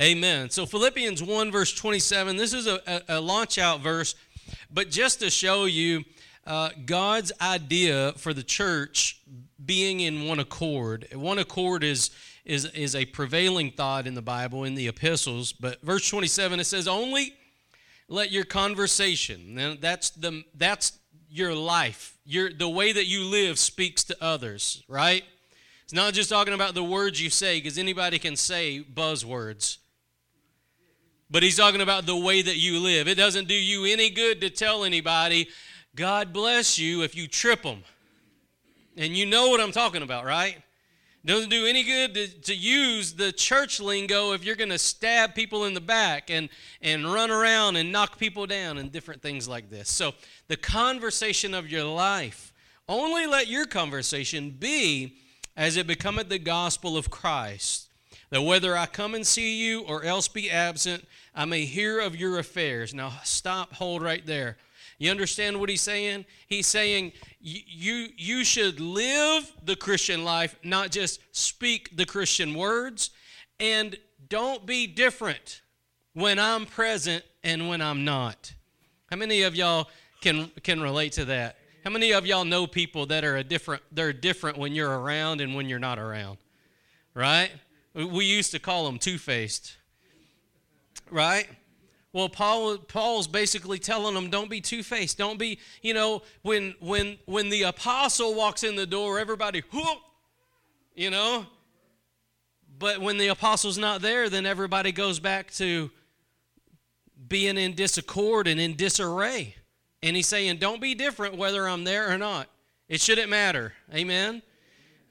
Amen. So Philippians 1, verse 27, this is a, a, a launch out verse, but just to show you uh, God's idea for the church being in one accord. One accord is, is, is a prevailing thought in the Bible, in the epistles, but verse 27, it says, Only let your conversation, that's, the, that's your life, your, the way that you live speaks to others, right? It's not just talking about the words you say, because anybody can say buzzwords but he's talking about the way that you live. It doesn't do you any good to tell anybody, God bless you, if you trip them. And you know what I'm talking about, right? Doesn't do any good to, to use the church lingo if you're going to stab people in the back and, and run around and knock people down and different things like this. So, the conversation of your life, only let your conversation be as it becometh the gospel of Christ. That whether I come and see you or else be absent, I may hear of your affairs. Now, stop, hold right there. You understand what he's saying? He's saying you, you should live the Christian life, not just speak the Christian words, and don't be different when I'm present and when I'm not. How many of y'all can, can relate to that? How many of y'all know people that are a different they're different when you're around and when you're not around? Right? We used to call them two-faced right? Well, Paul Paul's basically telling them don't be two-faced. Don't be, you know, when when when the apostle walks in the door, everybody whoop, you know. But when the apostle's not there, then everybody goes back to being in disaccord and in disarray. And he's saying, don't be different whether I'm there or not. It shouldn't matter. Amen.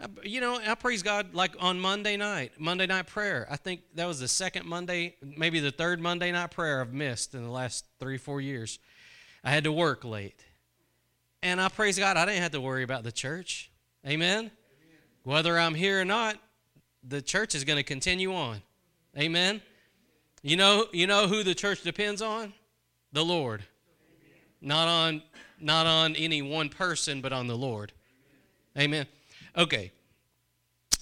Uh, you know, I praise God like on Monday night, Monday night prayer. I think that was the second Monday, maybe the third Monday night prayer I've missed in the last three, four years. I had to work late. And I praise God, I didn't have to worry about the church. Amen? Amen. Whether I'm here or not, the church is going to continue on. Amen? You know, you know who the church depends on? The Lord. Not on not on any one person, but on the Lord. Amen. Okay.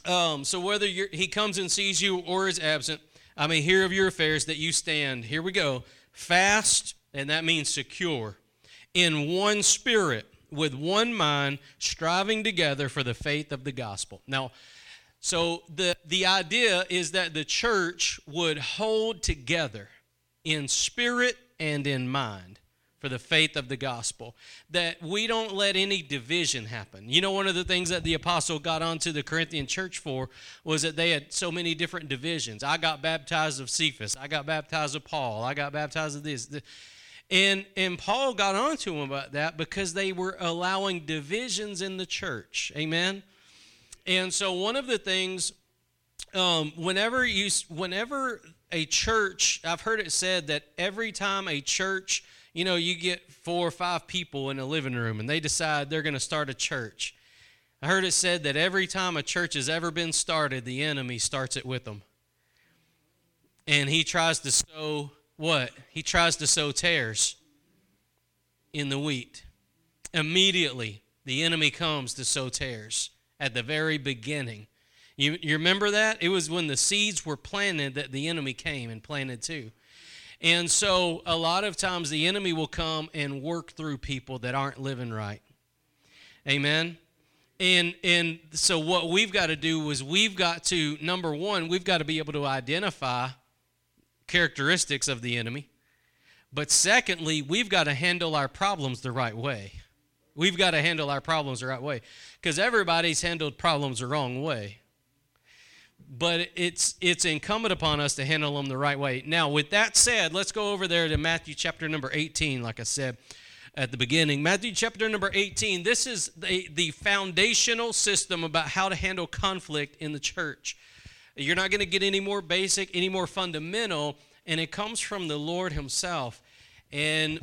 Um, so whether he comes and sees you or is absent, I may hear of your affairs that you stand. Here we go. Fast, and that means secure, in one spirit, with one mind, striving together for the faith of the gospel. Now, so the, the idea is that the church would hold together in spirit and in mind for the faith of the gospel. That we don't let any division happen. You know, one of the things that the apostle got onto the Corinthian church for was that they had so many different divisions. I got baptized of Cephas, I got baptized of Paul, I got baptized of this. And, and Paul got onto them about that because they were allowing divisions in the church. Amen? And so one of the things, um, whenever you, whenever a church, I've heard it said that every time a church you know, you get four or five people in a living room and they decide they're going to start a church. I heard it said that every time a church has ever been started, the enemy starts it with them. And he tries to sow what? He tries to sow tares in the wheat. Immediately, the enemy comes to sow tares at the very beginning. You, you remember that? It was when the seeds were planted that the enemy came and planted too. And so a lot of times the enemy will come and work through people that aren't living right. Amen. And and so what we've got to do is we've got to number 1, we've got to be able to identify characteristics of the enemy. But secondly, we've got to handle our problems the right way. We've got to handle our problems the right way because everybody's handled problems the wrong way but it's it's incumbent upon us to handle them the right way. Now, with that said, let's go over there to Matthew chapter number 18, like I said at the beginning. Matthew chapter number 18. This is the, the foundational system about how to handle conflict in the church. You're not going to get any more basic, any more fundamental, and it comes from the Lord Himself. And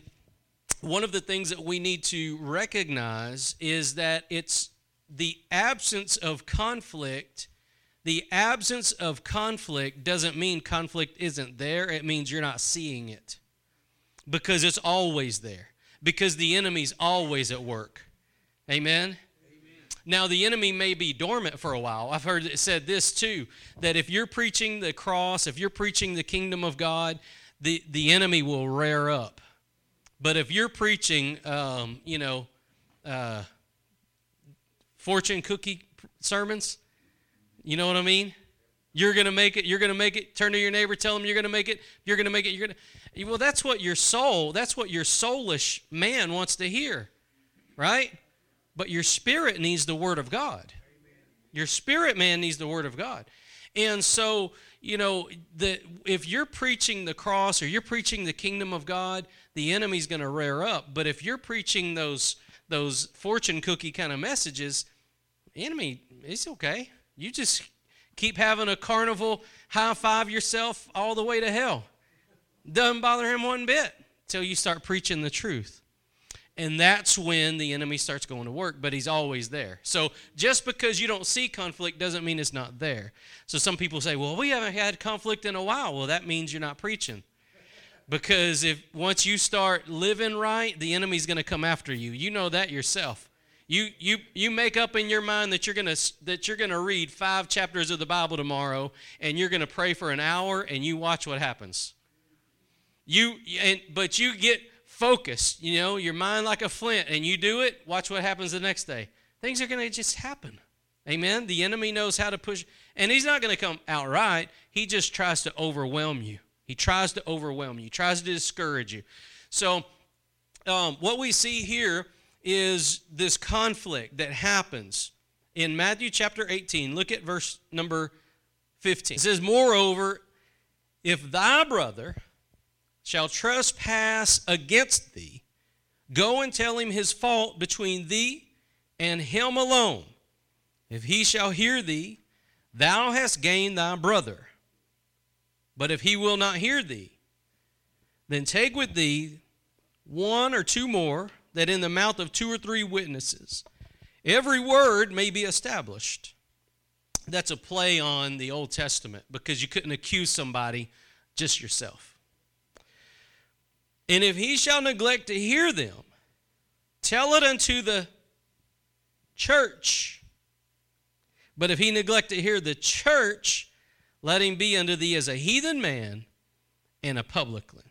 one of the things that we need to recognize is that it's the absence of conflict the absence of conflict doesn't mean conflict isn't there, it means you're not seeing it. Because it's always there. Because the enemy's always at work. Amen? Now, the enemy may be dormant for a while. I've heard it said this too that if you're preaching the cross, if you're preaching the kingdom of God, the, the enemy will rear up. But if you're preaching, um, you know, uh, fortune cookie sermons, you know what I mean? You're going to make it, you're going to make it. Turn to your neighbor, tell them you're going to make it. You're going to make it. You're going to. Well, that's what your soul, that's what your soulish man wants to hear, right? But your spirit needs the Word of God. Your spirit man needs the Word of God. And so, you know, the, if you're preaching the cross or you're preaching the kingdom of God, the enemy's going to rear up. But if you're preaching those those fortune cookie kind of messages, enemy, it's okay. You just keep having a carnival, high five yourself all the way to hell. Doesn't bother him one bit till you start preaching the truth. And that's when the enemy starts going to work, but he's always there. So just because you don't see conflict doesn't mean it's not there. So some people say, well, we haven't had conflict in a while. Well, that means you're not preaching. Because if once you start living right, the enemy's going to come after you. You know that yourself. You, you, you make up in your mind that you're to that you're to read five chapters of the Bible tomorrow and you're to pray for an hour and you watch what happens. You and but you get focused, you know, your mind like a flint, and you do it, watch what happens the next day. Things are to just happen. Amen. The enemy knows how to push, and he's not to come outright. He just tries to overwhelm you. He tries to overwhelm you, he tries to discourage you. So, um, what we see here is this conflict that happens in Matthew chapter 18. Look at verse number 15. It says, Moreover, if thy brother shall trespass against thee, go and tell him his fault between thee and him alone. If he shall hear thee, thou hast gained thy brother. But if he will not hear thee, then take with thee one or two more, that in the mouth of two or three witnesses every word may be established. That's a play on the Old Testament because you couldn't accuse somebody just yourself. And if he shall neglect to hear them, tell it unto the church. But if he neglect to hear the church, let him be unto thee as a heathen man and a publican.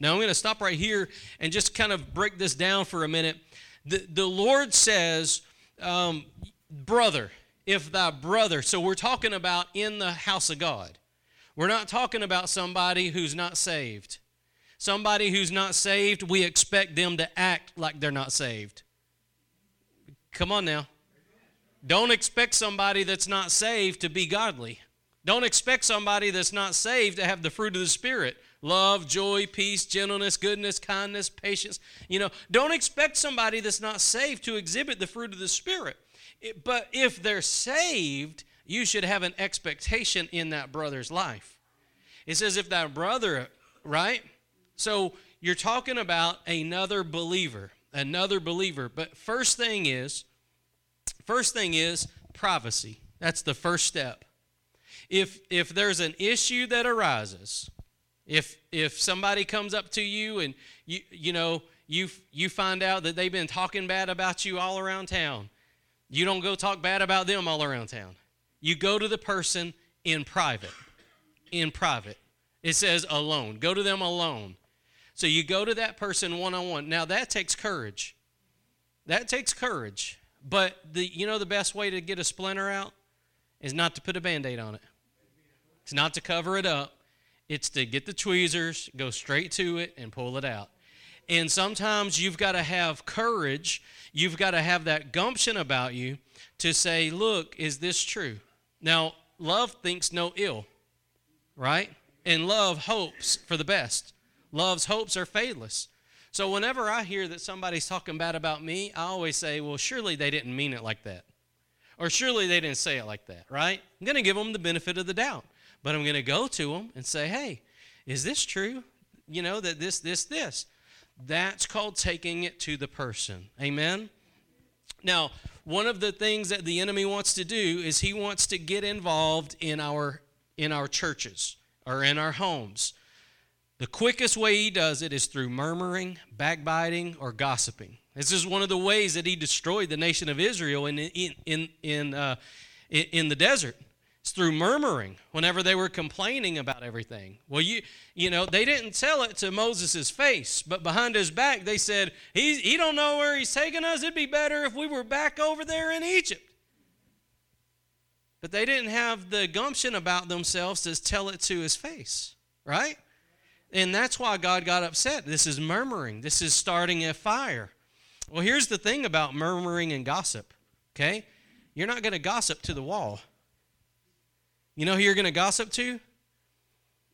Now I'm going to stop right here and just kind of break this down for a minute. The, the Lord says, um, brother, if thy brother, so we're talking about in the house of God. We're not talking about somebody who's not saved. Somebody who's not saved, we expect them to act like they're not saved. Come on now. Don't expect somebody that's not saved to be godly. Don't expect somebody that's not saved to have the fruit of the Spirit love, joy, peace, gentleness, goodness, kindness, patience. You know, don't expect somebody that's not saved to exhibit the fruit of the Spirit. It, but if they're saved, you should have an expectation in that brother's life. It says, if that brother, right? So you're talking about another believer, another believer. But first thing is, first thing is privacy. That's the first step. If if there's an issue that arises, if if somebody comes up to you and you you know you you find out that they've been talking bad about you all around town, you don't go talk bad about them all around town. You go to the person in private. In private. It says alone. Go to them alone. So you go to that person one on one. Now that takes courage. That takes courage. But the you know the best way to get a splinter out is not to put a band-aid on it. It's not to cover it up. It's to get the tweezers, go straight to it and pull it out. And sometimes you've got to have courage. You've got to have that gumption about you to say, "Look, is this true?" Now, love thinks no ill, right? And love hopes for the best. Love's hopes are faithless. So whenever I hear that somebody's talking bad about me, I always say, well, surely they didn't mean it like that. Or surely they didn't say it like that, right? I'm going to give them the benefit of the doubt. But I'm going to go to them and say, hey, is this true? You know, that this, this, this. That's called taking it to the person. Amen? Now, one of the things that the enemy wants to do is he wants to get involved in our in our churches or in our homes. The quickest way he does it is through murmuring, backbiting, or gossiping. This is one of the ways that he destroyed the nation of Israel in, in, in, in, uh, in the desert. It's through murmuring whenever they were complaining about everything. Well, you, you know, they didn't tell it to Moses' face, but behind his back they said, he's, he don't know where he's taking us. It'd be better if we were back over there in Egypt. But they didn't have the gumption about themselves to tell it to his face, right? And that's why God got upset. This is murmuring, this is starting a fire. Well, here's the thing about murmuring and gossip, okay? You're not going to gossip to the wall. You know who you're going to gossip to?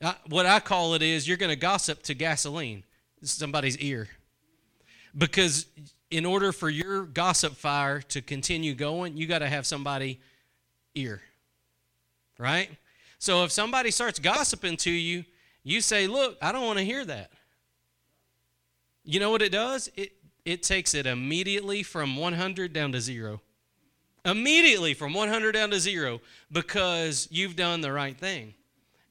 Uh, what I call it is you're going to gossip to gasoline, somebody's ear. Because in order for your gossip fire to continue going, you got to have somebody ear. Right? So if somebody starts gossiping to you, you say, Look, I don't want to hear that. You know what it does? It, it takes it immediately from 100 down to zero. Immediately from 100 down to zero because you've done the right thing.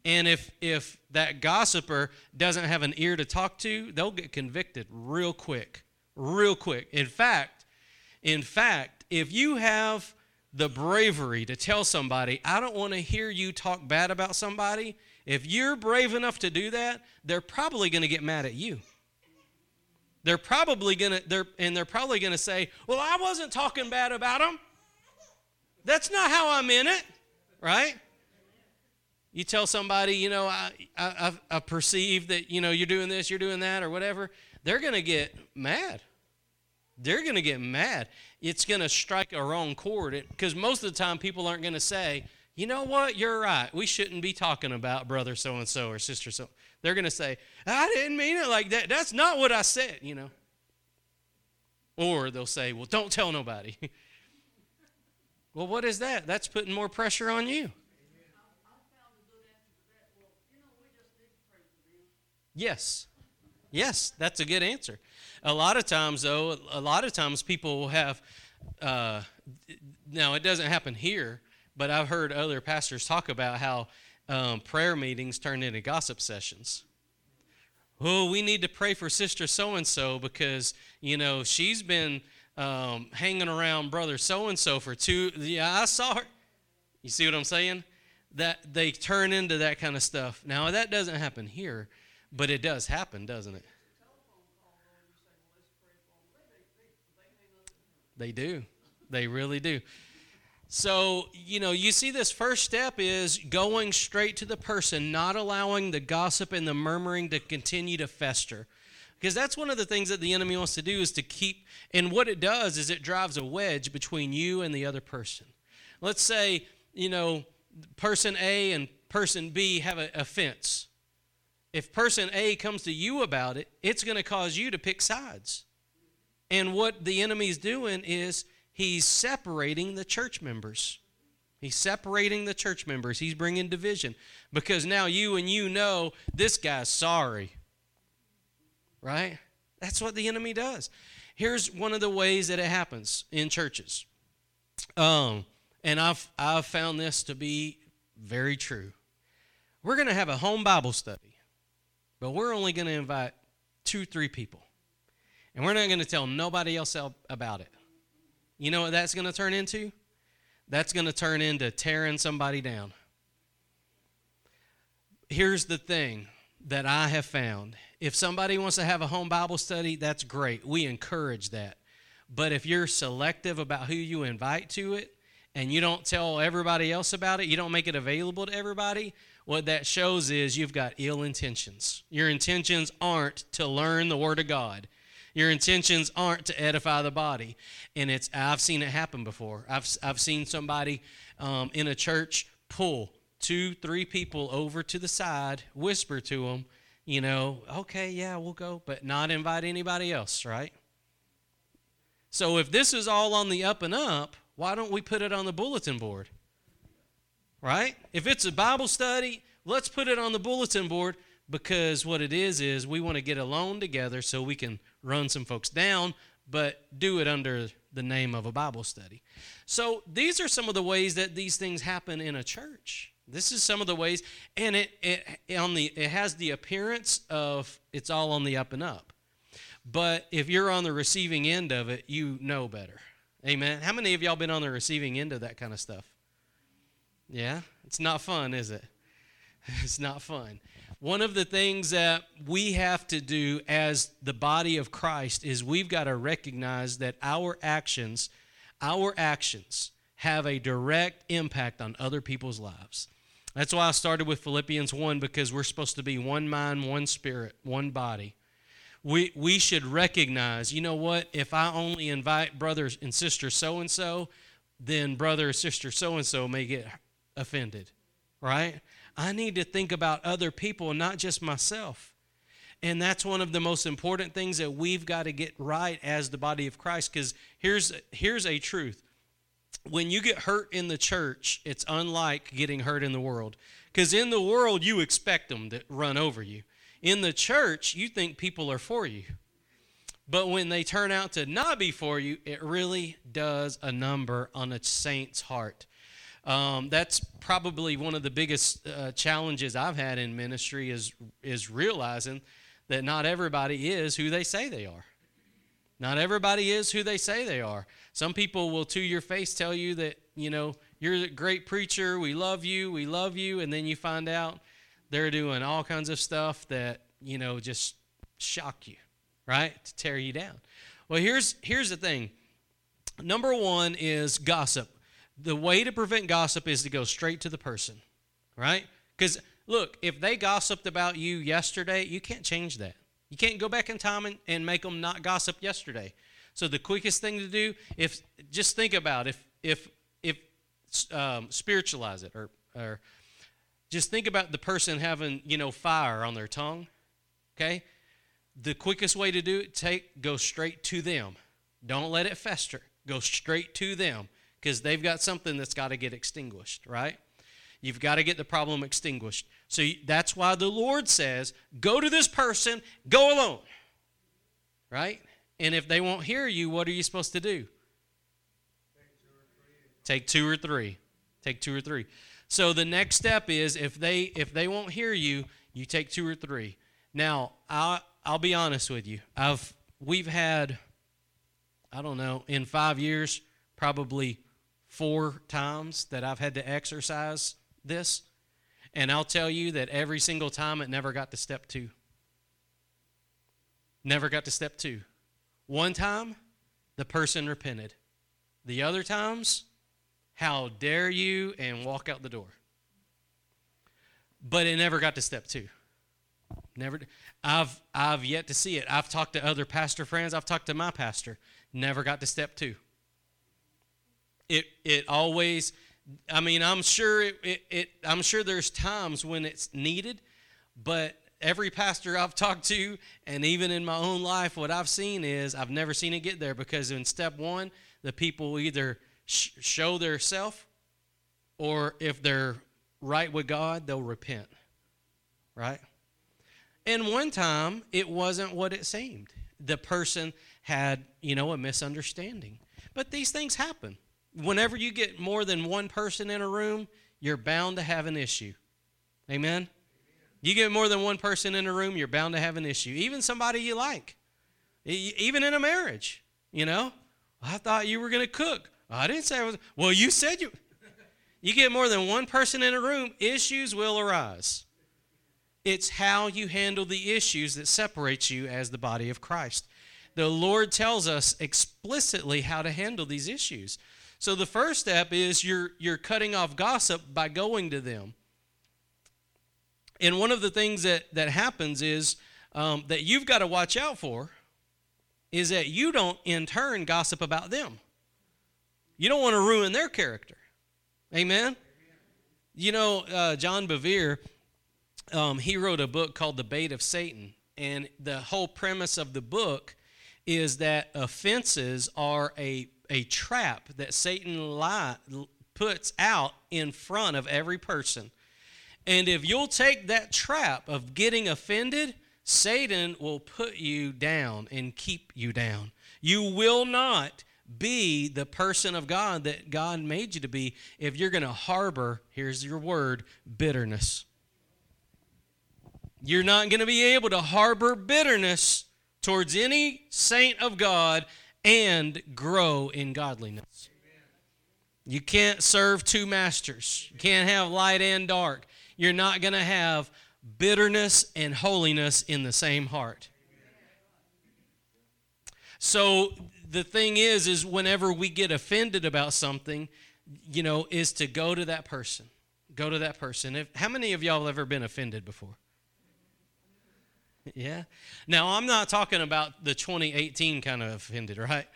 And if, if that gossiper doesn't have an ear to talk to, they'll get convicted real quick. Real quick. In fact, in fact, if you have the bravery to tell somebody, I don't want to hear you talk bad about somebody, if you're brave enough to do that, they're probably going to get mad at you. They're probably going to they're and they're probably going to say, "Well, I wasn't talking bad about them." That's not how I'm in it, right? You tell somebody, you know, I, I, I perceive that, you know, you're doing this, you're doing that, or whatever. They're going to get mad. They're going to get mad. It's going to strike a wrong chord. Because most of the time, people aren't going to say, you know what, you're right. We shouldn't be talking about brother so and so or sister so. They're going to say, I didn't mean it like that. That's not what I said, you know. Or they'll say, well, don't tell nobody. well, what is that? That's putting more pressure on you. Yes. Yes, that's a good answer. A lot of times, though, a lot of times people will have, uh, now it doesn't happen here, but I've heard other pastors talk about how um, prayer meetings turn into gossip sessions. Oh, we need to pray for sister so and so because, you know, she's been um, hanging around brother so and so for two. Yeah, I saw her. You see what I'm saying? That they turn into that kind of stuff. Now, that doesn't happen here, but it does happen, doesn't it? They do. They really do. So, you know, you see this first step is going straight to the person, not allowing the gossip and the murmuring to continue to fester. Because that's one of the things that the enemy wants to do is to keep, and what it does is it drives a wedge between you and the other person. Let's say, you know, person A and person B have a offense. If person A comes to you about it, it's going to cause you to pick sides. And what the enemy's doing is he's separating the church members. He's separating the church members. He's bringing division because now you and you know this guy's sorry. Right? That's what the enemy does. Here's one of the ways that it happens in churches. Um, and I've, I've found this to be very true. We're going to have a home Bible study, but we're only going to invite two, three people. And we're not going to tell nobody else about it. You know what that's going to turn into? That's going to turn into tearing somebody down. Here's the thing that I have found if somebody wants to have a home Bible study, that's great. We encourage that. But if you're selective about who you invite to it and you don't tell everybody else about it, you don't make it available to everybody, what that shows is you've got ill intentions. Your intentions aren't to learn the Word of God. Your intentions aren't to edify the body. And it's I've seen it happen before. I've, I've seen somebody um, in a church pull two, three people over to the side, whisper to them, you know, okay, yeah, we'll go, but not invite anybody else, right? So if this is all on the up and up, why don't we put it on the bulletin board? Right? If it's a Bible study, let's put it on the bulletin board because what it is is we want to get alone together so we can run some folks down, but do it under the name of a Bible study. So these are some of the ways that these things happen in a church. This is some of the ways, and it, it on the it has the appearance of it's all on the up and up. But if you're on the receiving end of it, you know better. Amen. How many of y'all been on the receiving end of that kind of stuff? Yeah? It's not fun, is it? It's not fun. One of the things that we have to do as the body of Christ is we've got to recognize that our actions, our actions have a direct impact on other people's lives. That's why I started with Philippians 1 because we're supposed to be one mind, one spirit, one body. We, we should recognize, you know what, if I only invite brothers and sisters so and so, then brother or sister so and so may get offended, right? I need to think about other people not just myself. And that's one of the most important things that we've got to get right as the body of Christ because here's, here's a truth. When you get hurt in the church, it's unlike getting hurt in the world. Because in the world, you expect them to run over you. In the church, you think people are for you. But when they turn out to not be for you, it really does a number on a saint's heart. Um, that's probably one of the biggest uh, challenges I've had in ministry is is realizing that not everybody is who they say they are. Not everybody is who they say they are. Some people will to your face tell you that, you know, you're a great preacher, we love you, we love you, and then you find out they're doing all kinds of stuff that, you know, just shock you, right? To tear you down. Well, here's here's the thing. Number 1 is gossip the way to prevent gossip is to go straight to the person, right? Because look, if they gossiped about you yesterday, you can't change that. You can't go back in time and, and make them not gossip yesterday. So the quickest thing to do, if just think about if if if um, spiritualize it or or just think about the person having you know fire on their tongue. Okay, the quickest way to do it, take go straight to them. Don't let it fester. Go straight to them because they've got something that's got to get extinguished, right? You've got to get the problem extinguished. So that's why the Lord says, go to this person, go alone, right? And if they won't hear you, what are you supposed to do? Take two or three. Take two or three. So the next step is if they if they won't hear you, you take two or three. Now, I'll I'll be honest with you. I've we've had I don't know, in 5 years probably four times that I've had to exercise this, and I'll tell you that every single time it never got to step two. Never got to step two. One time, the person repented. The other times, how dare you, and walk out the door. But it never got to step two. Never. I've I've yet to see it. I've talked to other pastor friends. I've talked to my pastor. Never got to step two it it always I mean, I'm sure it, it, it, I'm sure there's times when it's needed, but every pastor I've talked to, and even in my own life, what I've seen is I've never seen it get there because in step one, the people either sh- show their self, or if they're right with God, they'll repent. Right? And one time, it wasn't what it seemed. The person had, you know, a misunderstanding. But these things happen whenever you get more than one person in a room, you're bound to have an issue. Amen? You get more than one person in a room, you're bound to have an issue. Even somebody you like, even in a marriage, you know? I thought you were going to cook. I didn't say I was. Well, you said you. You get more than one person in a room, issues will arise. It's how you handle the issues that separates you as the body of Christ. The Lord tells us explicitly how to handle these issues. So the first step is you're you're cutting off gossip by going to them. And one of the things that that happens is um, that you've got to watch out for is that you don't in turn gossip about them. You don't want to ruin their character. Amen. You know, uh, John Bevere, um, he wrote a book called The Bait of Satan, and the whole premise of the book is that offenses are a a trap that Satan puts out in front of every person. And if you'll take that trap of getting offended, Satan will put you down and keep you down. You will not be the person of God that God made you to be if you're going to harbor, here's your word, bitterness. You're not going to be able to harbor bitterness towards any saint of God and grow in godliness. You can't serve two masters. You can't have light and dark. You're not going to have bitterness and holiness in the same heart. So the thing is is whenever we get offended about something, you know, is to go to that person. Go to that person. If, how many of y'all have ever been offended before? Yeah. Now, I'm not talking about the 2018 kind of offended, right?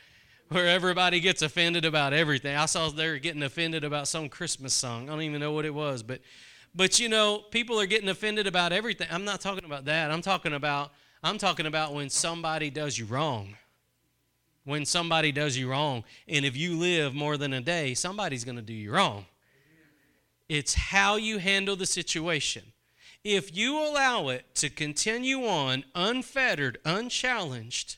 Where everybody gets offended about everything. I saw they're getting offended about some Christmas song. I don't even know what it was, but but you know, people are getting offended about everything. I'm not talking about that. I'm talking about I'm talking about when somebody does you wrong. When somebody does you wrong, and if you live more than a day, somebody's going to do you wrong. It's how you handle the situation. If you allow it to continue on unfettered, unchallenged,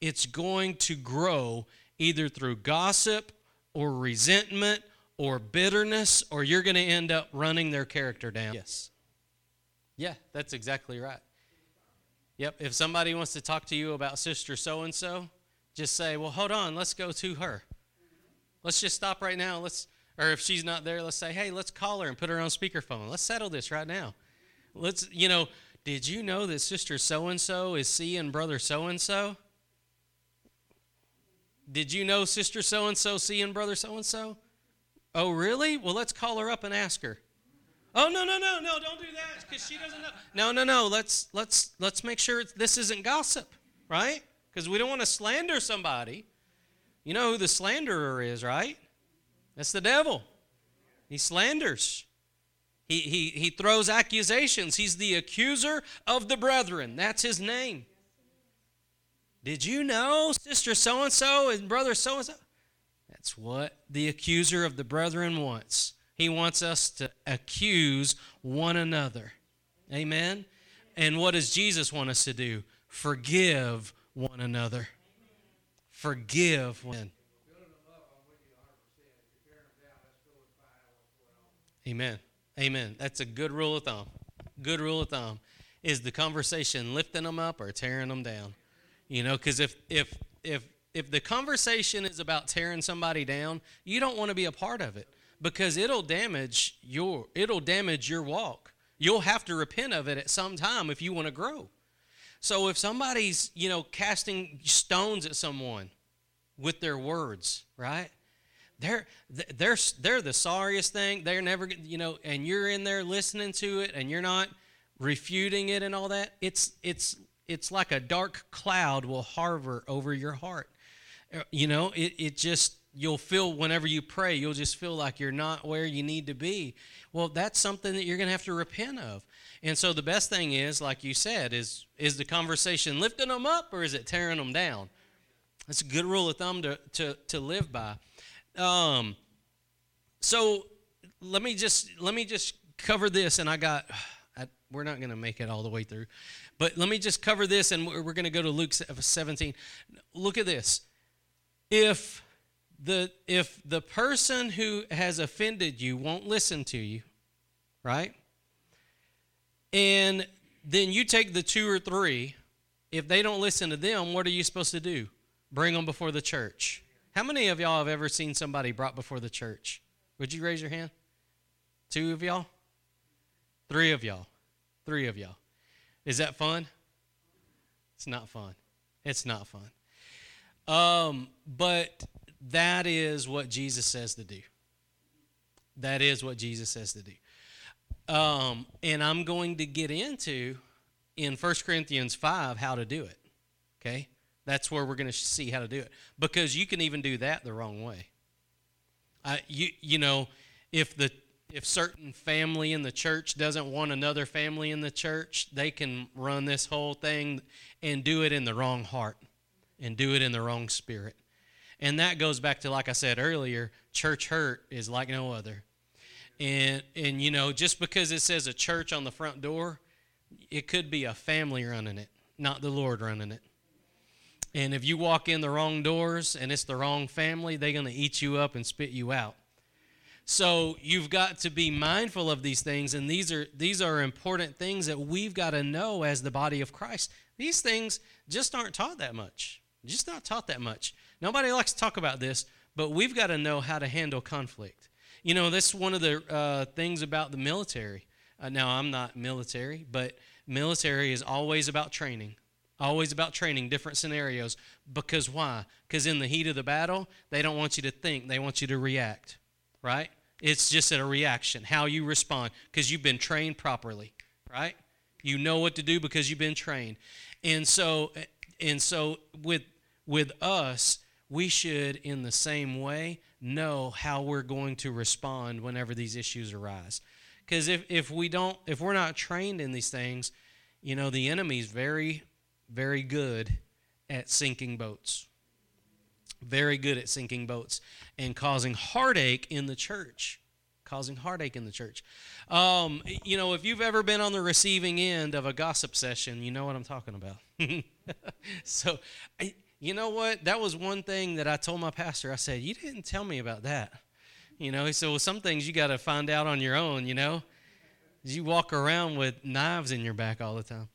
it's going to grow either through gossip or resentment or bitterness, or you're going to end up running their character down. Yes. Yeah, that's exactly right. Yep. If somebody wants to talk to you about sister so and so, just say, well, hold on, let's go to her. Let's just stop right now. Let's, or if she's not there, let's say, hey, let's call her and put her on speakerphone. Let's settle this right now. Let's, you know, did you know that sister so and so is seeing brother so and so? Did you know sister so and so seeing brother so and so? Oh, really? Well, let's call her up and ask her. Oh no no no no! Don't do that because she doesn't know. No no no! Let's let's let's make sure this isn't gossip, right? Because we don't want to slander somebody. You know who the slanderer is, right? That's the devil. He slanders. He, he, he throws accusations. He's the accuser of the brethren. That's his name. Did you know, sister so and so and brother so and so? That's what the accuser of the brethren wants. He wants us to accuse one another. Amen? And what does Jesus want us to do? Forgive one another. Forgive one. Amen. Amen. That's a good rule of thumb. Good rule of thumb. Is the conversation lifting them up or tearing them down? You know, because if if if if the conversation is about tearing somebody down, you don't want to be a part of it because it'll damage your it'll damage your walk. You'll have to repent of it at some time if you want to grow. So if somebody's, you know, casting stones at someone with their words, right? They're they're they're the sorriest thing. They're never, you know, and you're in there listening to it and you're not refuting it and all that. It's it's it's like a dark cloud will hover over your heart. Uh, you know, it, it just, you'll feel whenever you pray, you'll just feel like you're not where you need to be. Well, that's something that you're going to have to repent of. And so the best thing is, like you said, is is the conversation lifting them up or is it tearing them down? That's a good rule of thumb to, to, to live by. Um, so let me just let me just cover this, and I got I, we're not going to make it all the way through, but let me just cover this, and we're, we're going to go to Luke 17. Look at this if the if the person who has offended you won't listen to you right? And then you take the two or three. If they don't listen to them what are you supposed to do? Bring them before the church. How many of y'all have ever seen somebody brought before the church? Would you raise your hand? Two of y'all? Three of y'all. Three of y'all. Is that fun? It's not fun. It's not fun um, but that is what Jesus says to do. That is what Jesus says to do. Um, and I'm going to get into in 1 Corinthians 5 how to do it. Okay? That's where we're going to see how to do it. Because you can even do that the wrong way. I, you, you know, if the if certain family in the church doesn't want another family in the church, they can run this whole thing and do it in the wrong heart and do it in the wrong spirit. And that goes back to, like I said earlier, church hurt is like no other. And, and you know, just because it says a church on the front door, it could be a family running it, not the Lord running it. And if you walk in the wrong doors and it's the wrong family, they're going to eat you up and spit you out. So you've got to be mindful of these things, and these are these are important things that we've got to know as the body of Christ. These things just aren't taught that much. Just not taught that much. Nobody likes to talk about this, but we've got to know how to handle conflict. You know, that's one of the uh, things about the military. Uh, now, I'm not military, but military is always about training. Always about training different scenarios. Because why? Because in the heat of the battle, they don't want you to think, they want you to react, right? It's just a reaction, how you respond, because you've been trained properly, right? You know what to do because you've been trained. And so, and so with with us, we should, in the same way, know how we're going to respond whenever these issues arise. Because if, if we don't, if we're not trained in these things, you know, the enemy's very, very good at sinking boats. Very good at sinking boats and causing heartache in the church. Causing heartache in the church. Um, you know, if you've ever been on the receiving end of a gossip session, you know what I'm talking about. so, I, you know what? That was one thing that I told my pastor. I said, You didn't tell me about that. You know, he said, well, some things you got to find out on your own, you know? You walk around with knives in your back all the time.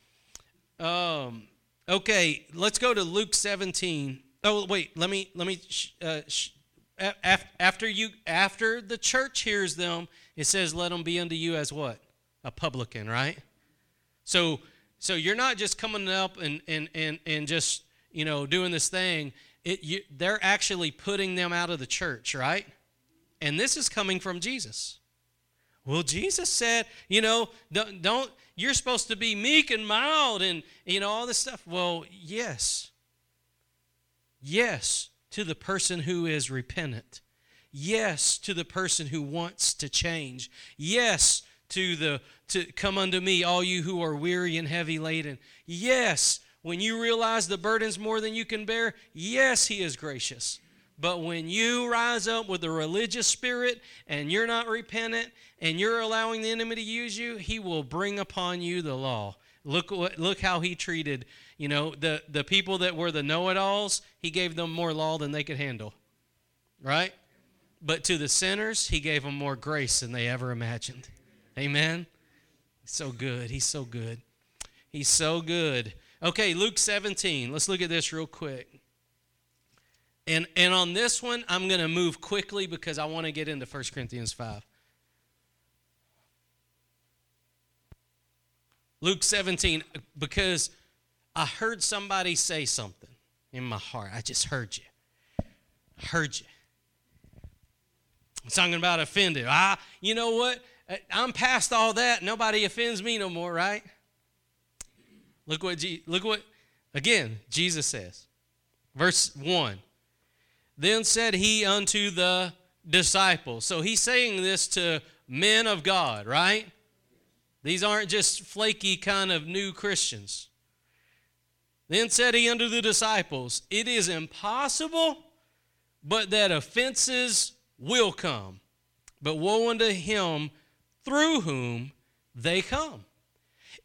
Um, okay, let's go to Luke 17. Oh, wait, let me, let me, uh, sh- after you, after the church hears them, it says, let them be unto you as what? A publican, right? So, so you're not just coming up and, and, and, and just, you know, doing this thing. It, you, they're actually putting them out of the church, right? And this is coming from Jesus. Well, Jesus said, you know, don't, don't you're supposed to be meek and mild and, you know, all this stuff. Well, yes. Yes, to the person who is repentant. Yes, to the person who wants to change. Yes, to the to come unto me all you who are weary and heavy laden. Yes, when you realize the burden's more than you can bear, yes, he is gracious. But when you rise up with a religious spirit and you're not repentant and you're allowing the enemy to use you, he will bring upon you the law. Look what look how he treated, you know, the the people that were the know-it-alls, he gave them more law than they could handle. Right? But to the sinners, he gave them more grace than they ever imagined. Amen. He's so good. He's so good. He's so good. Okay, Luke 17. Let's look at this real quick. And, and on this one, I'm going to move quickly because I want to get into 1 Corinthians 5. Luke 17, because I heard somebody say something in my heart. I just heard you. I heard you. I'm talking about offended. I, you know what? Uh, I'm past all that. Nobody offends me no more, right? Look what, look what, again, Jesus says. Verse 1 then said he unto the disciples. So he's saying this to men of God, right? These aren't just flaky kind of new Christians. Then said he unto the disciples, It is impossible, but that offenses will come. But woe unto him through whom they come.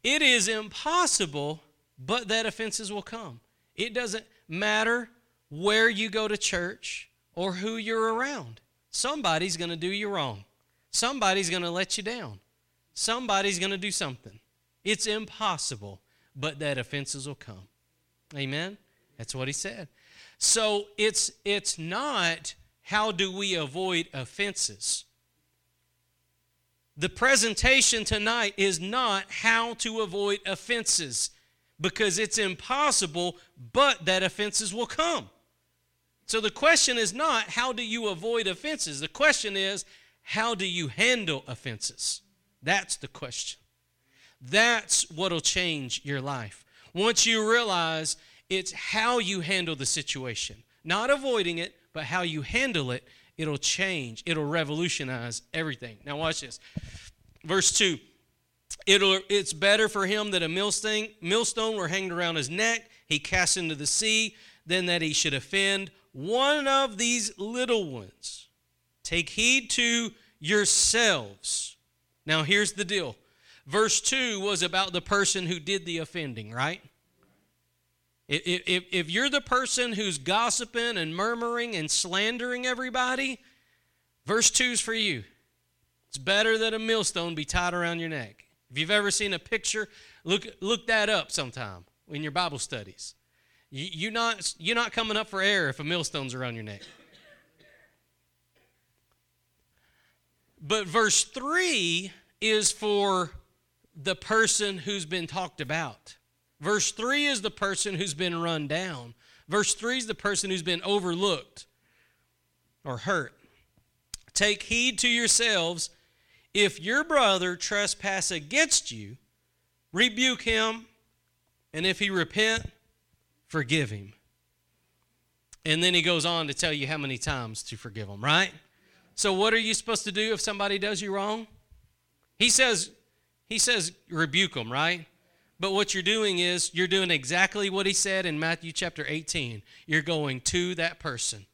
It is impossible, but that offenses will come. It doesn't matter where you go to church or who you're around. Somebody's going to do you wrong. Somebody's going to let you down. Somebody's going to do something. It's impossible, but that offenses will come. Amen. That's what he said. So it's it's not how do we avoid offenses. The presentation tonight is not how to avoid offenses because it's impossible, but that offenses will come. So the question is not how do you avoid offenses? The question is how do you handle offenses? That's the question. That's what'll change your life. Once you realize it's how you handle the situation, not avoiding it, but how you handle it, it'll change. It'll revolutionize everything. Now watch this. Verse 2. It'll, it's better for him that a millstone, millstone were hanged around his neck, he cast into the sea, than that he should offend one of these little ones. Take heed to yourselves. Now, here's the deal. Verse 2 was about the person who did the offending, right? If, if, if you're the person who's gossiping and murmuring and slandering everybody, verse 2 is for you. It's better that a millstone be tied around your neck. If you've ever seen a picture, look look that up sometime in your Bible studies. You, you're not you're not coming up for air if a millstone's around your neck. But verse 3 is for the person who's been talked about. Verse 3 is the person who's been run down. Verse 3 is the person who's been overlooked or hurt. Take heed to yourselves. If your brother trespass against you, rebuke him, and if he repent, forgive him. And then he goes on to tell you how many times to forgive him, right? So what are you supposed to do if somebody does you wrong? He says he says rebuke them, right? But what you're doing is you're doing exactly what he said in Matthew chapter 18. You're going to that person.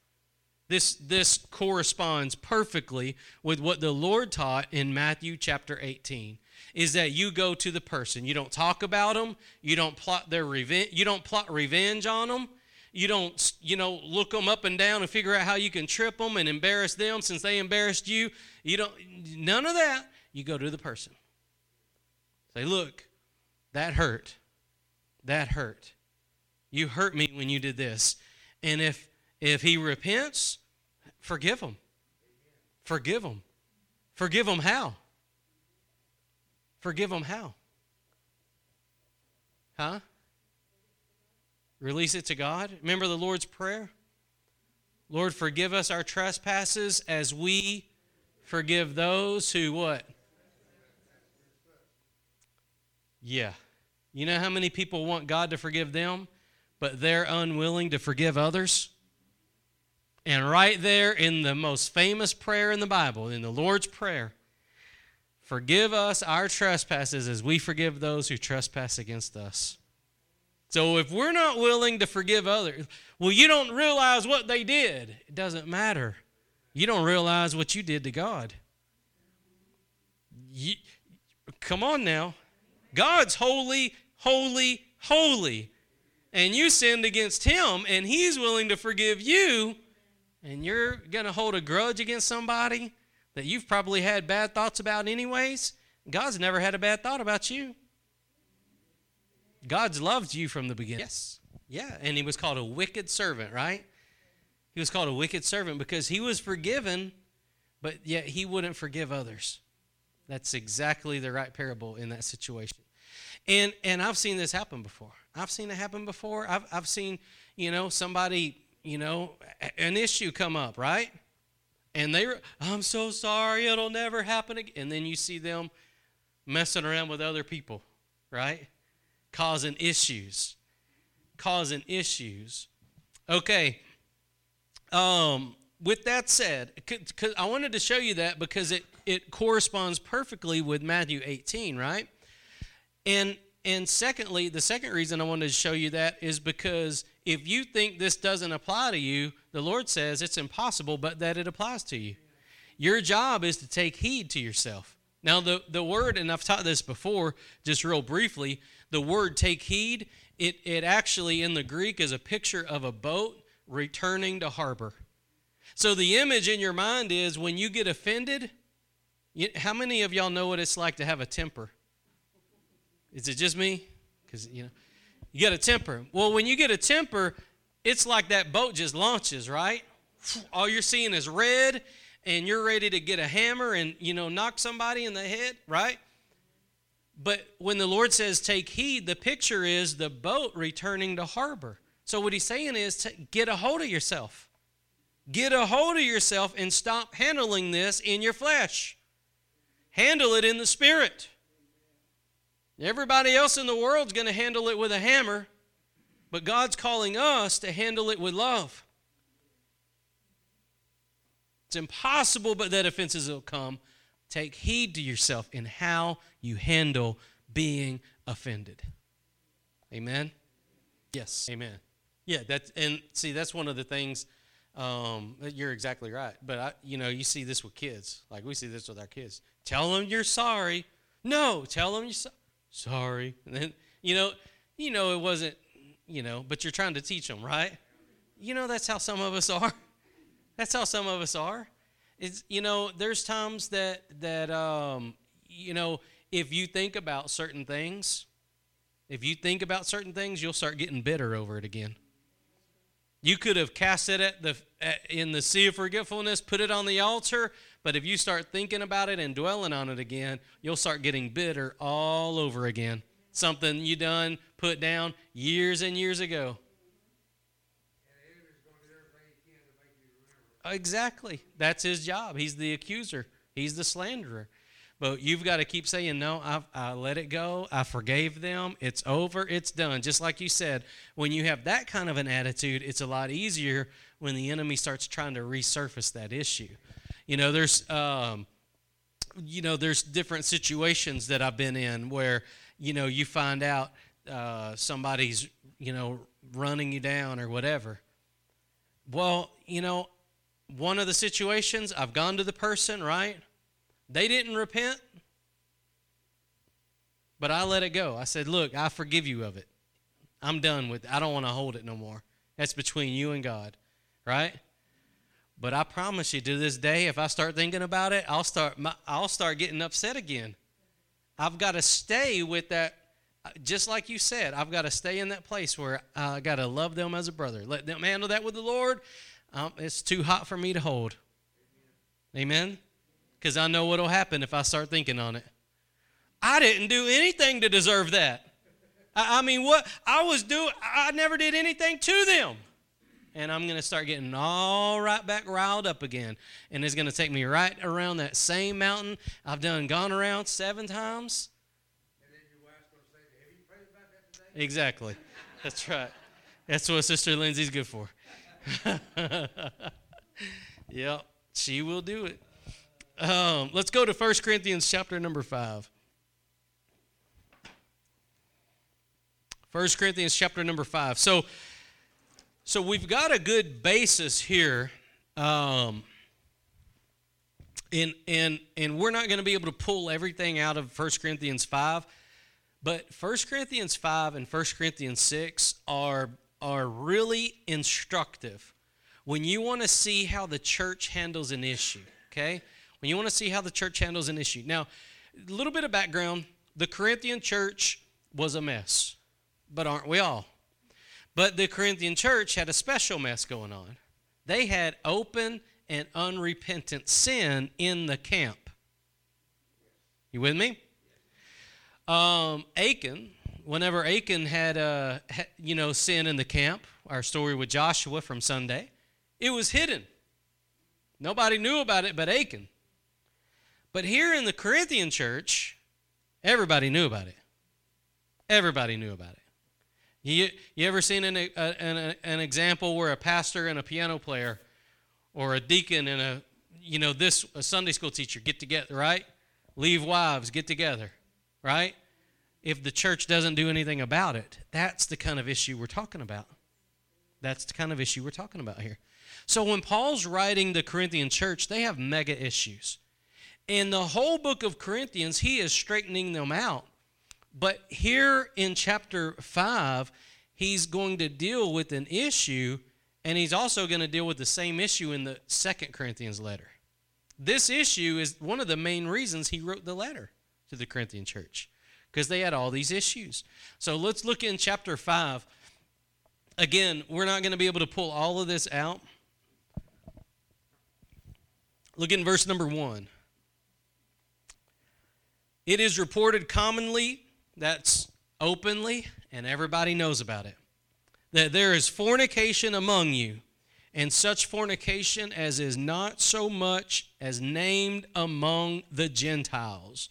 This, this corresponds perfectly with what the Lord taught in Matthew chapter 18 is that you go to the person. You don't talk about them. You don't plot their revenge. You don't plot revenge on them. You don't, you know, look them up and down and figure out how you can trip them and embarrass them since they embarrassed you. You don't, none of that. You go to the person. Say, look, that hurt. That hurt. You hurt me when you did this. And if if he repents, forgive him. Forgive him. Forgive him how? Forgive him how? Huh? Release it to God. Remember the Lord's Prayer? Lord, forgive us our trespasses as we forgive those who what? Yeah. You know how many people want God to forgive them, but they're unwilling to forgive others? And right there in the most famous prayer in the Bible, in the Lord's Prayer, forgive us our trespasses as we forgive those who trespass against us. So if we're not willing to forgive others, well, you don't realize what they did. It doesn't matter. You don't realize what you did to God. You, come on now. God's holy, holy, holy. And you sinned against him, and he's willing to forgive you and you're going to hold a grudge against somebody that you've probably had bad thoughts about, anyways, God's never had a bad thought about you. God's loved you from the beginning. Yes. Yeah. And he was called a wicked servant, right? He was called a wicked servant because he was forgiven, but yet he wouldn't forgive others. That's exactly the right parable in that situation. And and I've seen this happen before. I've seen it happen before. I've I've seen, you know, somebody you know, an issue come up, right? And they, I'm so sorry, it'll never happen again. And then you see them messing around with other people, right? Causing issues. Causing issues. Okay. Um, with that said, I wanted to show you that because it, it corresponds perfectly with Matthew 18, right? And and secondly, the second reason I wanted to show you that is because if you think this doesn't apply to you, the Lord says it's impossible, but that it applies to you. Your job is to take heed to yourself. Now, the, the word, and I've taught this before, just real briefly, the word take heed, it, it actually in the Greek is a picture of a boat returning to harbor. So the image in your mind is when you get offended, you, how many of y'all know what it's like to have a temper? Is it just me? Because, you know, you get a temper. Well, when you get a temper, it's like that boat just launches, right? All you're seeing is red, and you're ready to get a hammer and, you know, knock somebody in the head, right? But when the Lord says take heed, the picture is the boat returning to harbor. So what he's saying is to get a hold of yourself. Get a hold of yourself and stop handling this in your flesh. Handle it in the spirit. Everybody else in the world's going to handle it with a hammer, but God's calling us to handle it with love. It's impossible, but that offenses will come. Take heed to yourself in how you handle being offended. Amen? Yes. Amen. Yeah, that's and see that's one of the things um, you're exactly right. But I, you know, you see this with kids. Like we see this with our kids. Tell them you're sorry. No, tell them you're sorry sorry. And then, you know, you know it wasn't, you know, but you're trying to teach them, right? You know, that's how some of us are. That's how some of us are. It's, you know, there's times that that um, you know, if you think about certain things, if you think about certain things, you'll start getting bitter over it again. You could have cast it at the in the sea of forgetfulness, put it on the altar, but if you start thinking about it and dwelling on it again, you'll start getting bitter all over again. Something you done put down years and years ago. Exactly. That's his job. He's the accuser. He's the slanderer. But you've got to keep saying, No, I, I let it go. I forgave them. It's over. It's done. Just like you said, when you have that kind of an attitude, it's a lot easier when the enemy starts trying to resurface that issue. You know, there's. Um, you know, there's different situations that I've been in where, you know, you find out uh, somebody's, you know, running you down or whatever. Well, you know, one of the situations, I've gone to the person, right? They didn't repent, but I let it go. I said, Look, I forgive you of it. I'm done with it. I don't want to hold it no more. That's between you and God, right? But I promise you, to this day, if I start thinking about it, I'll start, I'll start getting upset again. I've got to stay with that, just like you said, I've got to stay in that place where I got to love them as a brother. Let them handle that with the Lord. Um, it's too hot for me to hold. Amen? Because I know what'll happen if I start thinking on it. I didn't do anything to deserve that. I, I mean, what I was doing, I never did anything to them. And I'm going to start getting all right back riled up again. And it's going to take me right around that same mountain I've done gone around seven times. Exactly. That's right. That's what Sister Lindsay's good for. yep, she will do it. Um, let's go to 1 Corinthians chapter number 5. 1 Corinthians chapter number 5. So, so we've got a good basis here. Um, and, and, and we're not going to be able to pull everything out of 1 Corinthians 5. But 1 Corinthians 5 and 1 Corinthians 6 are are really instructive when you want to see how the church handles an issue, okay? When you want to see how the church handles an issue. Now, a little bit of background the Corinthian church was a mess, but aren't we all? But the Corinthian church had a special mess going on. They had open and unrepentant sin in the camp. You with me? Um, Achan, whenever Achan had, uh, you know, sin in the camp, our story with Joshua from Sunday, it was hidden. Nobody knew about it but Achan. But here in the Corinthian church, everybody knew about it. Everybody knew about it. You, you ever seen an, a, an, an example where a pastor and a piano player or a deacon and a, you know, this, a Sunday school teacher get together, right? Leave wives, get together, right? if the church doesn't do anything about it. That's the kind of issue we're talking about. That's the kind of issue we're talking about here. So when Paul's writing the Corinthian church, they have mega issues. In the whole book of Corinthians, he is straightening them out. But here in chapter 5, he's going to deal with an issue, and he's also going to deal with the same issue in the second Corinthians letter. This issue is one of the main reasons he wrote the letter to the Corinthian church because they had all these issues. So let's look in chapter 5. Again, we're not going to be able to pull all of this out. Look in verse number 1. It is reported commonly, that's openly, and everybody knows about it, that there is fornication among you, and such fornication as is not so much as named among the Gentiles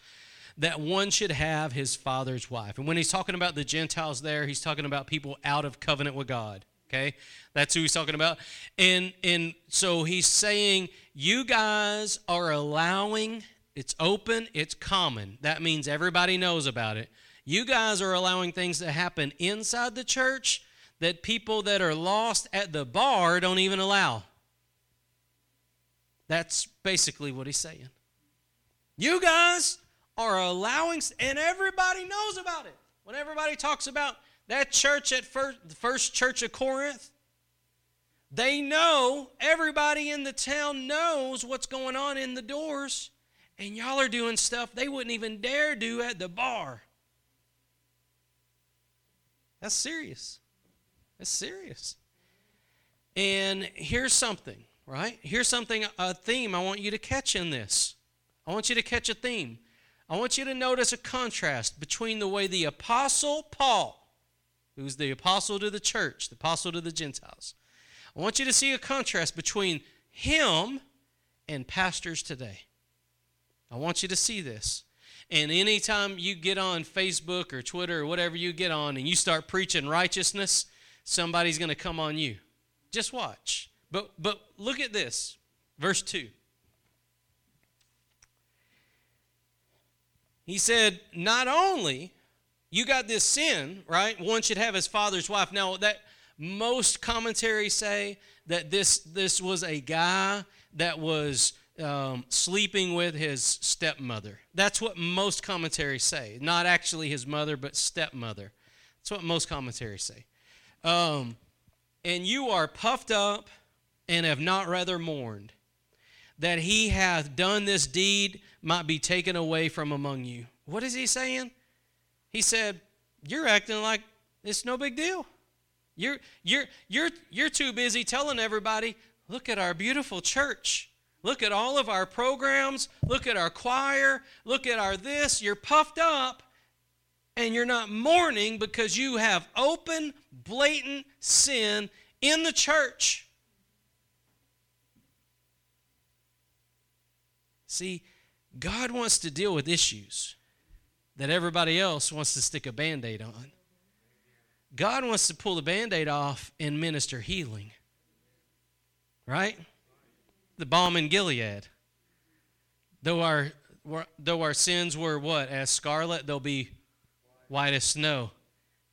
that one should have his father's wife. And when he's talking about the Gentiles there, he's talking about people out of covenant with God. Okay? That's who he's talking about. And and so he's saying you guys are allowing it's open, it's common. That means everybody knows about it. You guys are allowing things to happen inside the church that people that are lost at the bar don't even allow. That's basically what he's saying. You guys are allowing, and everybody knows about it. When everybody talks about that church at first, the first church of Corinth, They know, everybody in the town knows what's going on in the doors, and y'all are doing stuff they wouldn't even dare do at the bar. That's serious. That's serious. And here's something, right? Here's something, a theme I want you to catch in this. I want you to catch a theme. I want you to notice a contrast between the way the Apostle Paul, who's the apostle to the church, the apostle to the Gentiles, I want you to see a contrast between him and pastors today. I want you to see this. And anytime you get on Facebook or Twitter or whatever you get on and you start preaching righteousness, somebody's going to come on you. Just watch. But but look at this. Verse 2. He said, "Not only you got this sin, right? One should have his father's wife. Now that most commentaries say that this, this was a guy that was um, sleeping with his stepmother. That's what most commentaries say. Not actually his mother, but stepmother. That's what most commentaries say. Um, and you are puffed up and have not rather mourned that he hath done this deed might be taken away from among you. What is he saying? He said, You're acting like it's no big deal. You're, you're, you're, you're too busy telling everybody, look at our beautiful church. Look at all of our programs. Look at our choir. Look at our this. You're puffed up and you're not mourning because you have open, blatant sin in the church. See, God wants to deal with issues that everybody else wants to stick a band aid on. God wants to pull the band aid off and minister healing. Right? The balm in Gilead. Though our, though our sins were what? As scarlet, they'll be white as snow.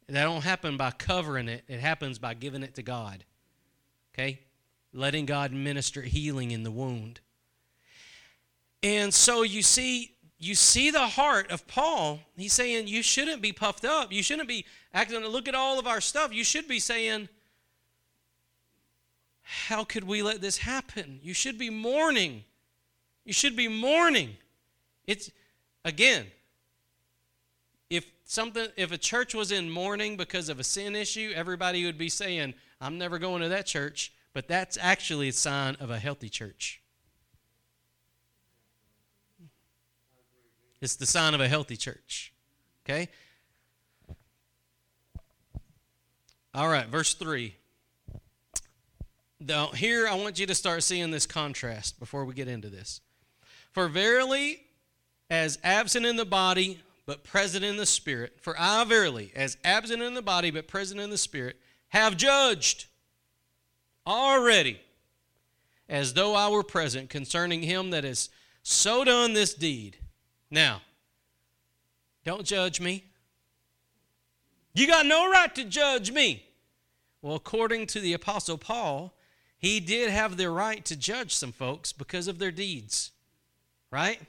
That don't happen by covering it, it happens by giving it to God. Okay? Letting God minister healing in the wound. And so you see, you see the heart of Paul. He's saying you shouldn't be puffed up. You shouldn't be acting, look at all of our stuff. You should be saying, How could we let this happen? You should be mourning. You should be mourning. It's, again, if something if a church was in mourning because of a sin issue everybody would be saying i'm never going to that church but that's actually a sign of a healthy church It's the sign of a healthy church. Okay? All right, verse 3. Now, here I want you to start seeing this contrast before we get into this. For verily, as absent in the body, but present in the spirit, for I verily, as absent in the body, but present in the spirit, have judged already, as though I were present, concerning him that has so done this deed. Now, don't judge me. You got no right to judge me. Well, according to the Apostle Paul, he did have the right to judge some folks because of their deeds, right?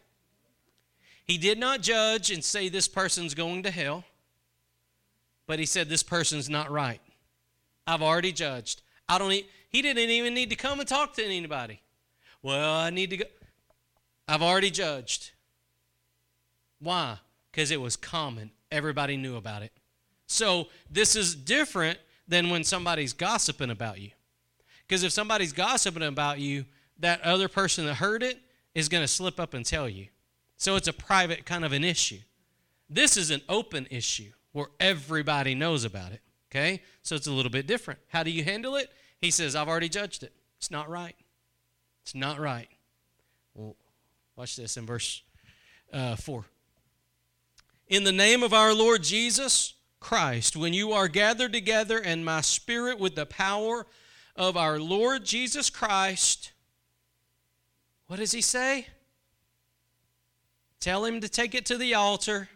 He did not judge and say this person's going to hell, but he said this person's not right. I've already judged. I don't. E- he didn't even need to come and talk to anybody. Well, I need to go. I've already judged. Why? Because it was common. Everybody knew about it. So this is different than when somebody's gossiping about you. Because if somebody's gossiping about you, that other person that heard it is going to slip up and tell you. So it's a private kind of an issue. This is an open issue where everybody knows about it. Okay? So it's a little bit different. How do you handle it? He says, I've already judged it. It's not right. It's not right. Well, watch this in verse uh, 4 in the name of our Lord Jesus Christ, when you are gathered together and my spirit with the power of our Lord Jesus Christ, what does he say? Tell him to take it to the altar.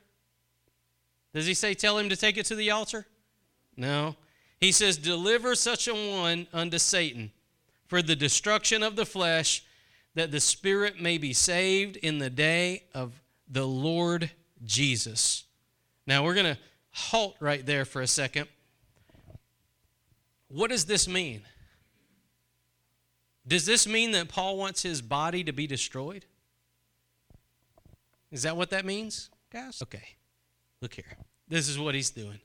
Does he say, tell him to take it to the altar? No. He says, deliver such a one unto Satan for the destruction of the flesh, that the spirit may be saved in the day of the Lord Jesus. Now we're going to halt right there for a second. What does this mean? Does this mean that Paul wants his body to be destroyed? Is that what that means, guys? Okay, look here. This is what he's doing.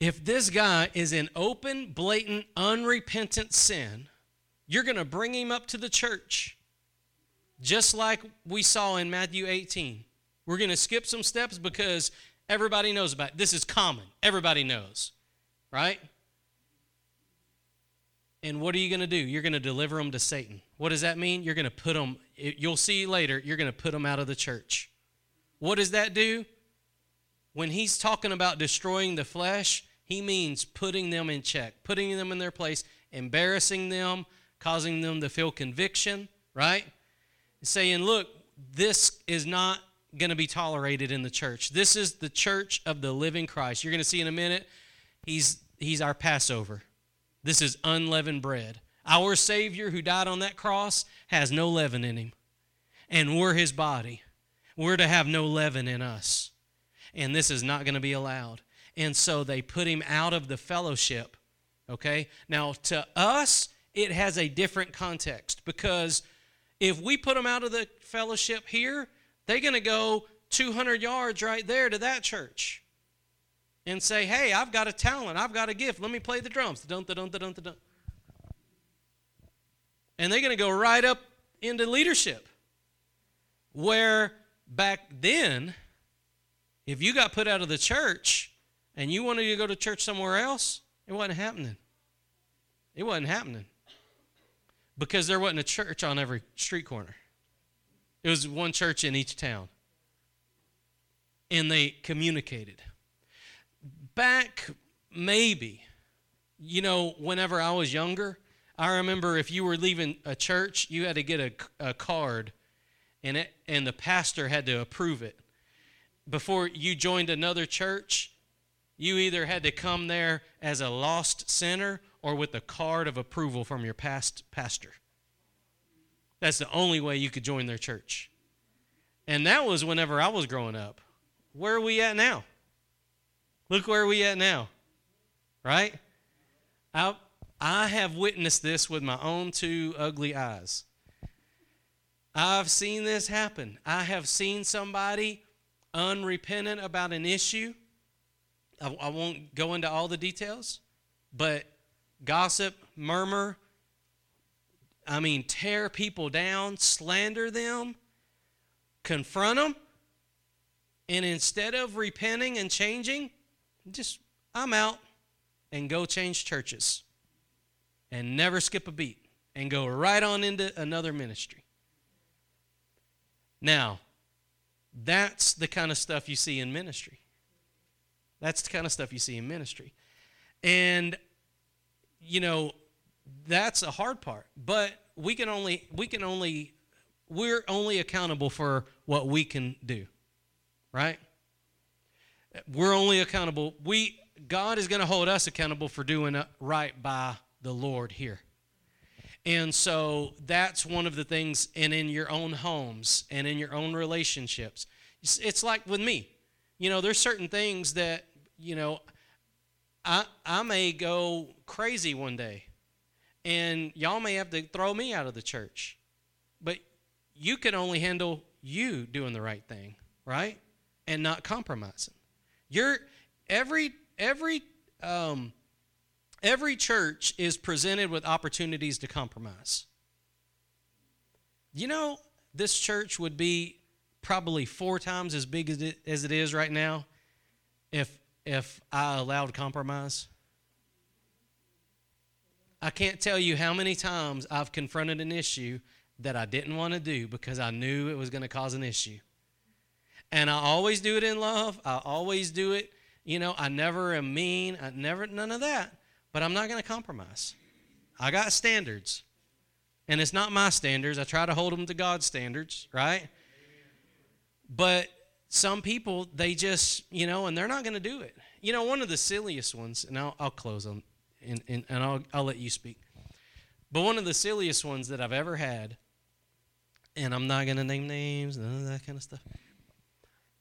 If this guy is in open, blatant, unrepentant sin, you're going to bring him up to the church, just like we saw in Matthew 18. We're going to skip some steps because everybody knows about it. This is common. Everybody knows, right? And what are you going to do? You're going to deliver them to Satan. What does that mean? You're going to put them, you'll see later, you're going to put them out of the church. What does that do? When he's talking about destroying the flesh, he means putting them in check, putting them in their place, embarrassing them, causing them to feel conviction, right? Saying, look, this is not going to be tolerated in the church. This is the church of the living Christ. You're going to see in a minute, he's, he's our Passover. This is unleavened bread. Our Savior who died on that cross has no leaven in him. And we're his body. We're to have no leaven in us. And this is not going to be allowed. And so they put him out of the fellowship. Okay? Now, to us, it has a different context because if we put them out of the fellowship here, they're going to go 200 yards right there to that church and say, hey, I've got a talent, I've got a gift, let me play the drums. Dun, dun, dun, dun. And they're going to go right up into leadership. Where back then, if you got put out of the church and you wanted to go to church somewhere else, it wasn't happening. It wasn't happening. Because there wasn't a church on every street corner. It was one church in each town. And they communicated back maybe, you know, whenever I was younger, I remember if you were leaving a church, you had to get a, a card, and it and the pastor had to approve it. Before you joined another church, you either had to come there as a lost sinner or with a card of approval from your past pastor. That's the only way you could join their church. And that was whenever I was growing up. Where are we at now? Look where we at now, right? I, I have witnessed this with my own two ugly eyes. I've seen this happen. I have seen somebody unrepentant about an issue. I, I won't go into all the details, but gossip, murmur, I mean, tear people down, slander them, confront them, and instead of repenting and changing, just, I'm out and go change churches and never skip a beat and go right on into another ministry. Now, that's the kind of stuff you see in ministry. That's the kind of stuff you see in ministry. And, you know, that's a hard part. But we can only, we can only, we're only accountable for what we can do, right? We're only accountable. We God is going to hold us accountable for doing right by the Lord here. And so that's one of the things, and in your own homes and in your own relationships. It's like with me. You know, there's certain things that, you know, I, I may go crazy one day, and y'all may have to throw me out of the church. But you can only handle you doing the right thing, right? And not compromising. You're every every um, every church is presented with opportunities to compromise. You know, this church would be probably four times as big as it, as it is right now if if I allowed compromise. I can't tell you how many times I've confronted an issue that I didn't want to do because I knew it was going to cause an issue. And I always do it in love. I always do it. You know, I never am mean. I never, none of that. But I'm not going to compromise. I got standards. And it's not my standards. I try to hold them to God's standards, right? But some people, they just, you know, and they're not going to do it. You know, one of the silliest ones, and I'll, I'll close on, and, and, and I'll, I'll let you speak. But one of the silliest ones that I've ever had, and I'm not going to name names, none of that kind of stuff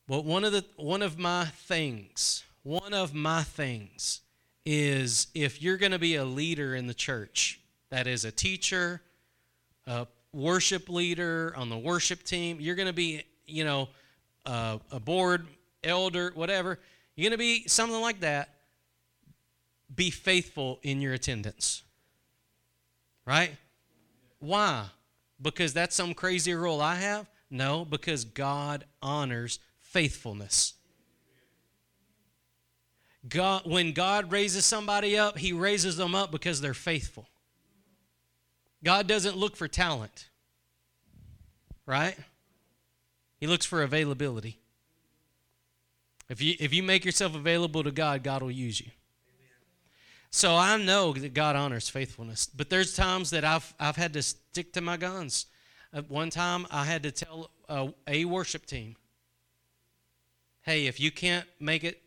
but one of the one of my things, one of my things is if you're going to be a leader in the church, that is a teacher, a worship leader on the worship team. You're going to be, you know, a board elder, whatever. You're going to be something like that. Be faithful in your attendance. Right? Why? Because that's some crazy rule I have? No, because God honors faithfulness. God, when God raises somebody up, He raises them up because they're faithful. God doesn't look for talent, right? He looks for availability. If you, if you make yourself available to God, God will use you. So I know that God honors faithfulness, but there's times that I've, I've had to stick to my guns. At one time, I had to tell a, a worship team, hey, if you can't make it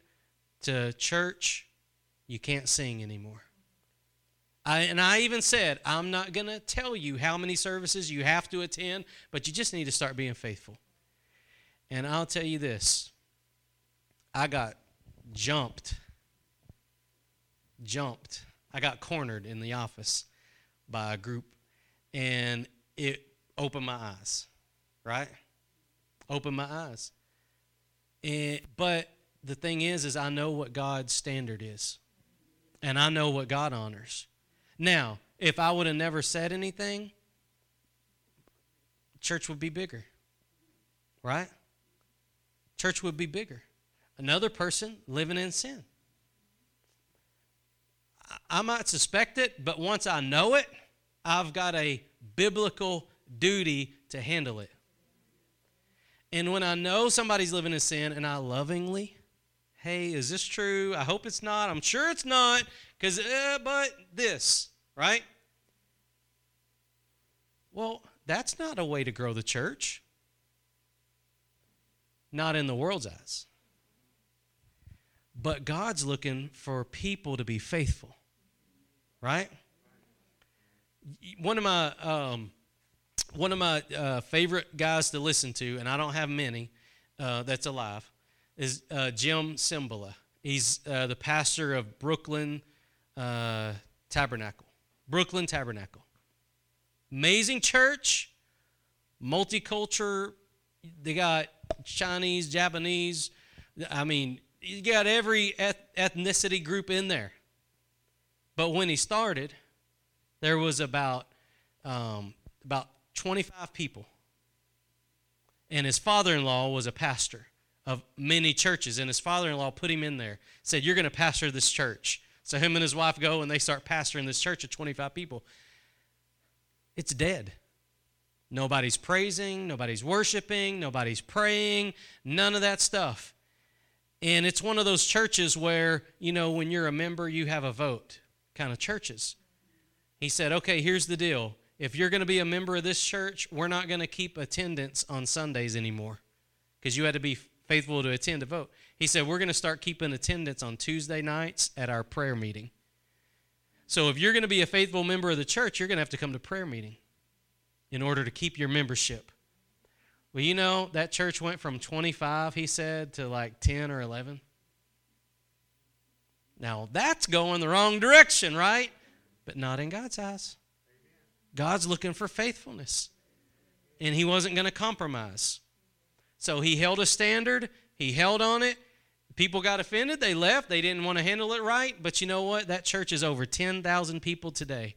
to church, you can't sing anymore. I, and I even said, I'm not going to tell you how many services you have to attend, but you just need to start being faithful. And I'll tell you this I got jumped. Jumped. I got cornered in the office by a group, and it opened my eyes, right? Opened my eyes. And, but the thing is, is I know what God's standard is, and I know what God honors. Now, if I would have never said anything, church would be bigger. Right? Church would be bigger. Another person living in sin. I might suspect it, but once I know it, I've got a biblical duty to handle it. And when I know somebody's living in sin and I lovingly, hey, is this true? I hope it's not. I'm sure it's not. Because, uh, but this, right? Well, that's not a way to grow the church. Not in the world's eyes. But God's looking for people to be faithful, right? One of my um, one of my uh, favorite guys to listen to, and I don't have many uh, that's alive, is uh, Jim Cymbala. He's uh, the pastor of Brooklyn uh, Tabernacle. Brooklyn Tabernacle. Amazing church, multicultural. They got Chinese, Japanese. I mean, you got every ethnicity group in there. But when he started, there was about um, about 25 people, and his father-in-law was a pastor of many churches, and his father-in-law put him in there. Said, "You're going to pastor this church." So him and his wife go and they start pastoring this church of 25 people. It's dead. Nobody's praising, nobody's worshiping, nobody's praying, none of that stuff. And it's one of those churches where, you know, when you're a member, you have a vote kind of churches. He said, okay, here's the deal. If you're going to be a member of this church, we're not going to keep attendance on Sundays anymore because you had to be faithful to attend a vote. He said, We're going to start keeping attendance on Tuesday nights at our prayer meeting. So if you're going to be a faithful member of the church, you're going to have to come to prayer meeting in order to keep your membership. Well, you know, that church went from 25, he said, to like 10 or 11. Now, that's going the wrong direction, right? But not in God's eyes. God's looking for faithfulness. And he wasn't going to compromise. So he held a standard, he held on it, People got offended, they left, they didn't want to handle it right, but you know what? That church is over 10,000 people today.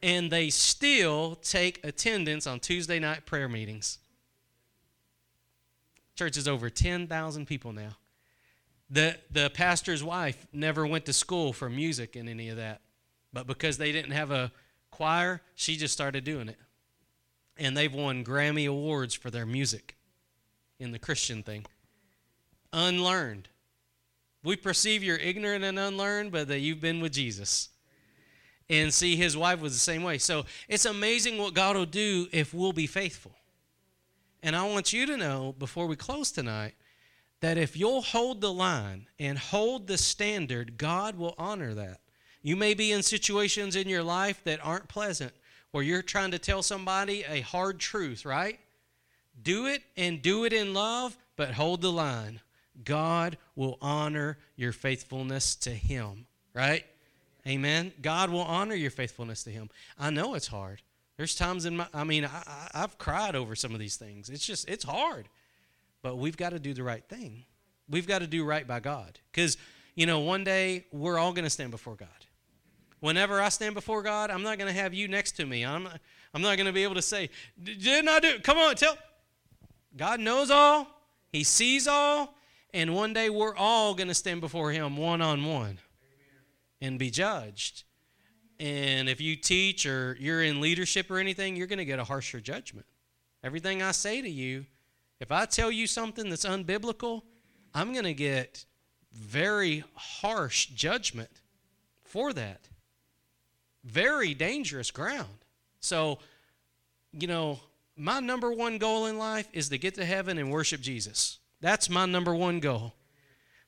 And they still take attendance on Tuesday night prayer meetings. Church is over 10,000 people now. The, the pastor's wife never went to school for music and any of that. But because they didn't have a choir, she just started doing it. And they've won Grammy Awards for their music in the Christian thing unlearned. We perceive you're ignorant and unlearned, but that you've been with Jesus. And see, his wife was the same way. So it's amazing what God will do if we'll be faithful. And I want you to know before we close tonight that if you'll hold the line and hold the standard, God will honor that. You may be in situations in your life that aren't pleasant, where you're trying to tell somebody a hard truth, right? Do it and do it in love, but hold the line. God will honor your faithfulness to Him, right? Amen. God will honor your faithfulness to Him. I know it's hard. There's times in my, I mean, I, I've cried over some of these things. It's just, it's hard. But we've got to do the right thing. We've got to do right by God. Because, you know, one day we're all going to stand before God. Whenever I stand before God, I'm not going to have you next to me. I'm not, I'm not going to be able to say, Didn't I do? Come on, tell. God knows all, He sees all, and one day we're all going to stand before Him one on one and be judged. And if you teach or you're in leadership or anything, you're going to get a harsher judgment. Everything I say to you, if I tell you something that's unbiblical, I'm going to get very harsh judgment for that. Very dangerous ground. So, you know, my number one goal in life is to get to heaven and worship Jesus. That's my number one goal.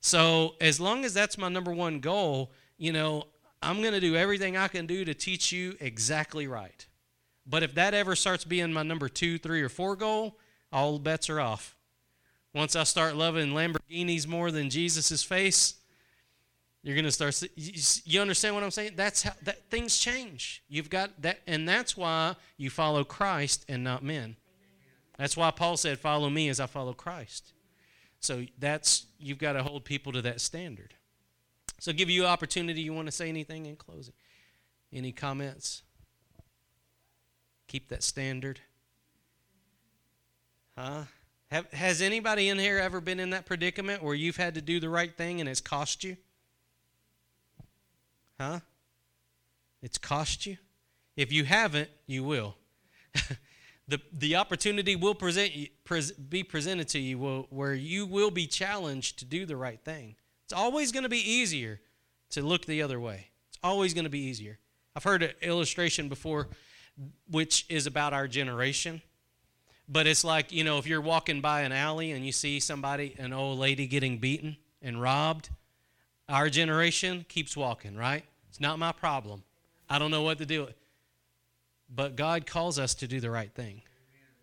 So, as long as that's my number one goal, you know, I'm going to do everything I can do to teach you exactly right. But if that ever starts being my number two, three, or four goal, all bets are off. Once I start loving Lamborghinis more than Jesus' face, you're going to start. You understand what I'm saying? That's how that things change. You've got that, and that's why you follow Christ and not men. That's why Paul said, "Follow me as I follow Christ." So that's you've got to hold people to that standard. So, give you opportunity. You want to say anything in closing? Any comments? Keep that standard. Huh? Have, has anybody in here ever been in that predicament where you've had to do the right thing and it's cost you? Huh? It's cost you? If you haven't, you will. the, the opportunity will present pres, be presented to you will, where you will be challenged to do the right thing. It's always going to be easier to look the other way. It's always going to be easier. I've heard an illustration before, which is about our generation. But it's like, you know, if you're walking by an alley and you see somebody, an old lady getting beaten and robbed, our generation keeps walking, right? It's not my problem. I don't know what to do. But God calls us to do the right thing.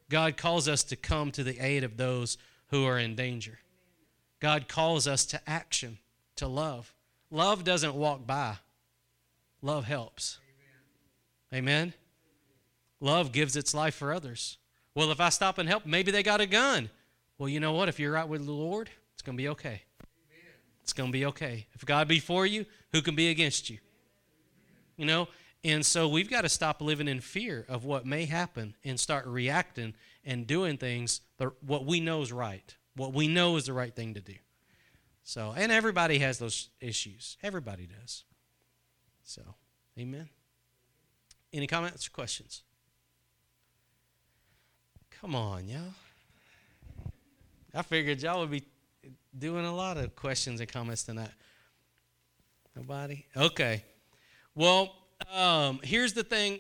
God calls us to come to the aid of those who are in danger. God calls us to action, to love. Love doesn't walk by, love helps. Amen. Love gives its life for others. Well, if I stop and help, maybe they got a gun. Well, you know what? If you're right with the Lord, it's going to be okay. It's going to be okay. If God be for you, who can be against you? You know? And so we've got to stop living in fear of what may happen and start reacting and doing things what we know is right what we know is the right thing to do. So, and everybody has those issues. Everybody does. So, amen. Any comments or questions? Come on, y'all. I figured y'all would be doing a lot of questions and comments tonight. Nobody? Okay. Well, um, here's the thing.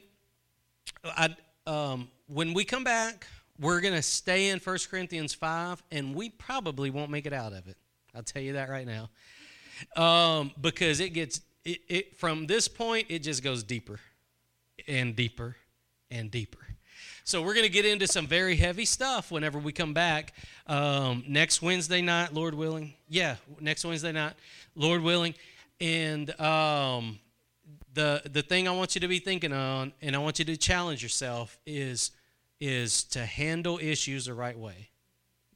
I, um, when we come back, we're going to stay in 1 Corinthians 5, and we probably won't make it out of it. I'll tell you that right now. Um, because it gets, it, it, from this point, it just goes deeper and deeper and deeper. So we're going to get into some very heavy stuff whenever we come back um, next Wednesday night, Lord willing. Yeah, next Wednesday night, Lord willing. And um, the the thing I want you to be thinking on, and I want you to challenge yourself, is is to handle issues the right way.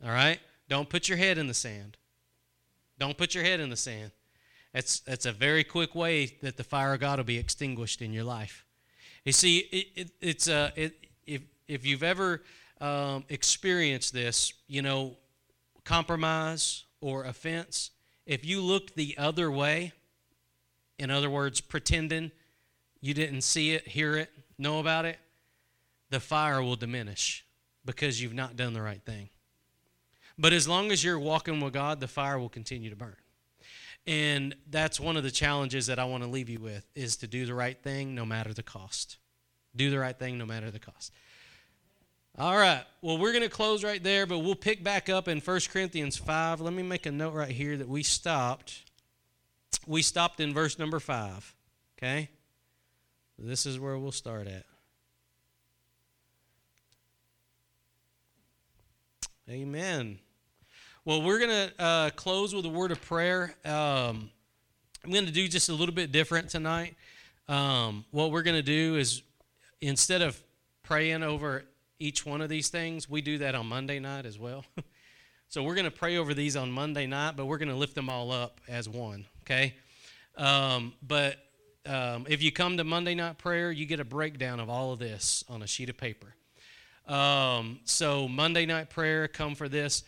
All right? Don't put your head in the sand. Don't put your head in the sand. That's, that's a very quick way that the fire of God will be extinguished in your life. You see, it, it, it's a, uh, it, if, if you've ever um, experienced this, you know, compromise or offense, if you look the other way, in other words, pretending you didn't see it, hear it, know about it, the fire will diminish because you've not done the right thing. But as long as you're walking with God, the fire will continue to burn. And that's one of the challenges that I want to leave you with is to do the right thing no matter the cost. Do the right thing no matter the cost. All right. Well, we're going to close right there, but we'll pick back up in 1 Corinthians 5. Let me make a note right here that we stopped. We stopped in verse number 5. Okay? This is where we'll start at. Amen. Well, we're going to uh, close with a word of prayer. Um, I'm going to do just a little bit different tonight. Um, what we're going to do is instead of praying over each one of these things, we do that on Monday night as well. so we're going to pray over these on Monday night, but we're going to lift them all up as one, okay? Um, but um, if you come to Monday night prayer, you get a breakdown of all of this on a sheet of paper. Um, so Monday night prayer, come for this.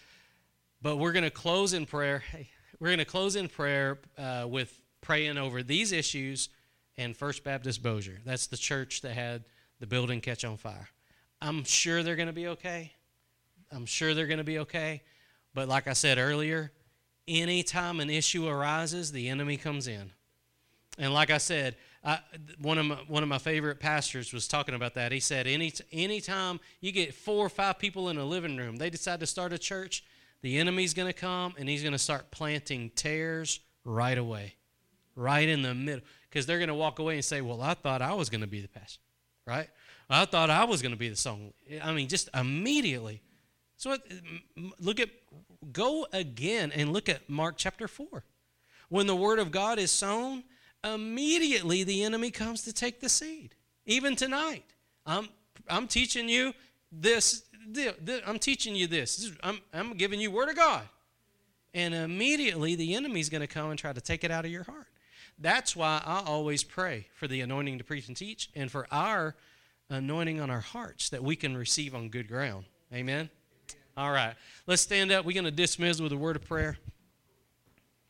But we're going to close in prayer. Hey, we're going to close in prayer uh, with praying over these issues and First Baptist Bossier. That's the church that had the building catch on fire. I'm sure they're going to be okay. I'm sure they're going to be okay. But like I said earlier, anytime an issue arises, the enemy comes in. And like I said, I, one of my, one of my favorite pastors was talking about that. He said, any anytime you get four or five people in a living room, they decide to start a church, the enemy's going to come and he's going to start planting tares right away right in the middle because they're going to walk away and say, Well, I thought I was going to be the pastor, right? I thought I was going to be the song. I mean, just immediately. So uh, look at, go again and look at Mark chapter 4. When the word of God is sown, immediately the enemy comes to take the seed. Even tonight, I'm, I'm teaching you this, I'm teaching you this. I'm, I'm giving you word of God. And immediately the enemy's going to come and try to take it out of your heart. That's why I always pray for the anointing to preach and teach and for our anointing on our hearts that we can receive on good ground. Amen. All right. Let's stand up. We're going to dismiss with a word of prayer.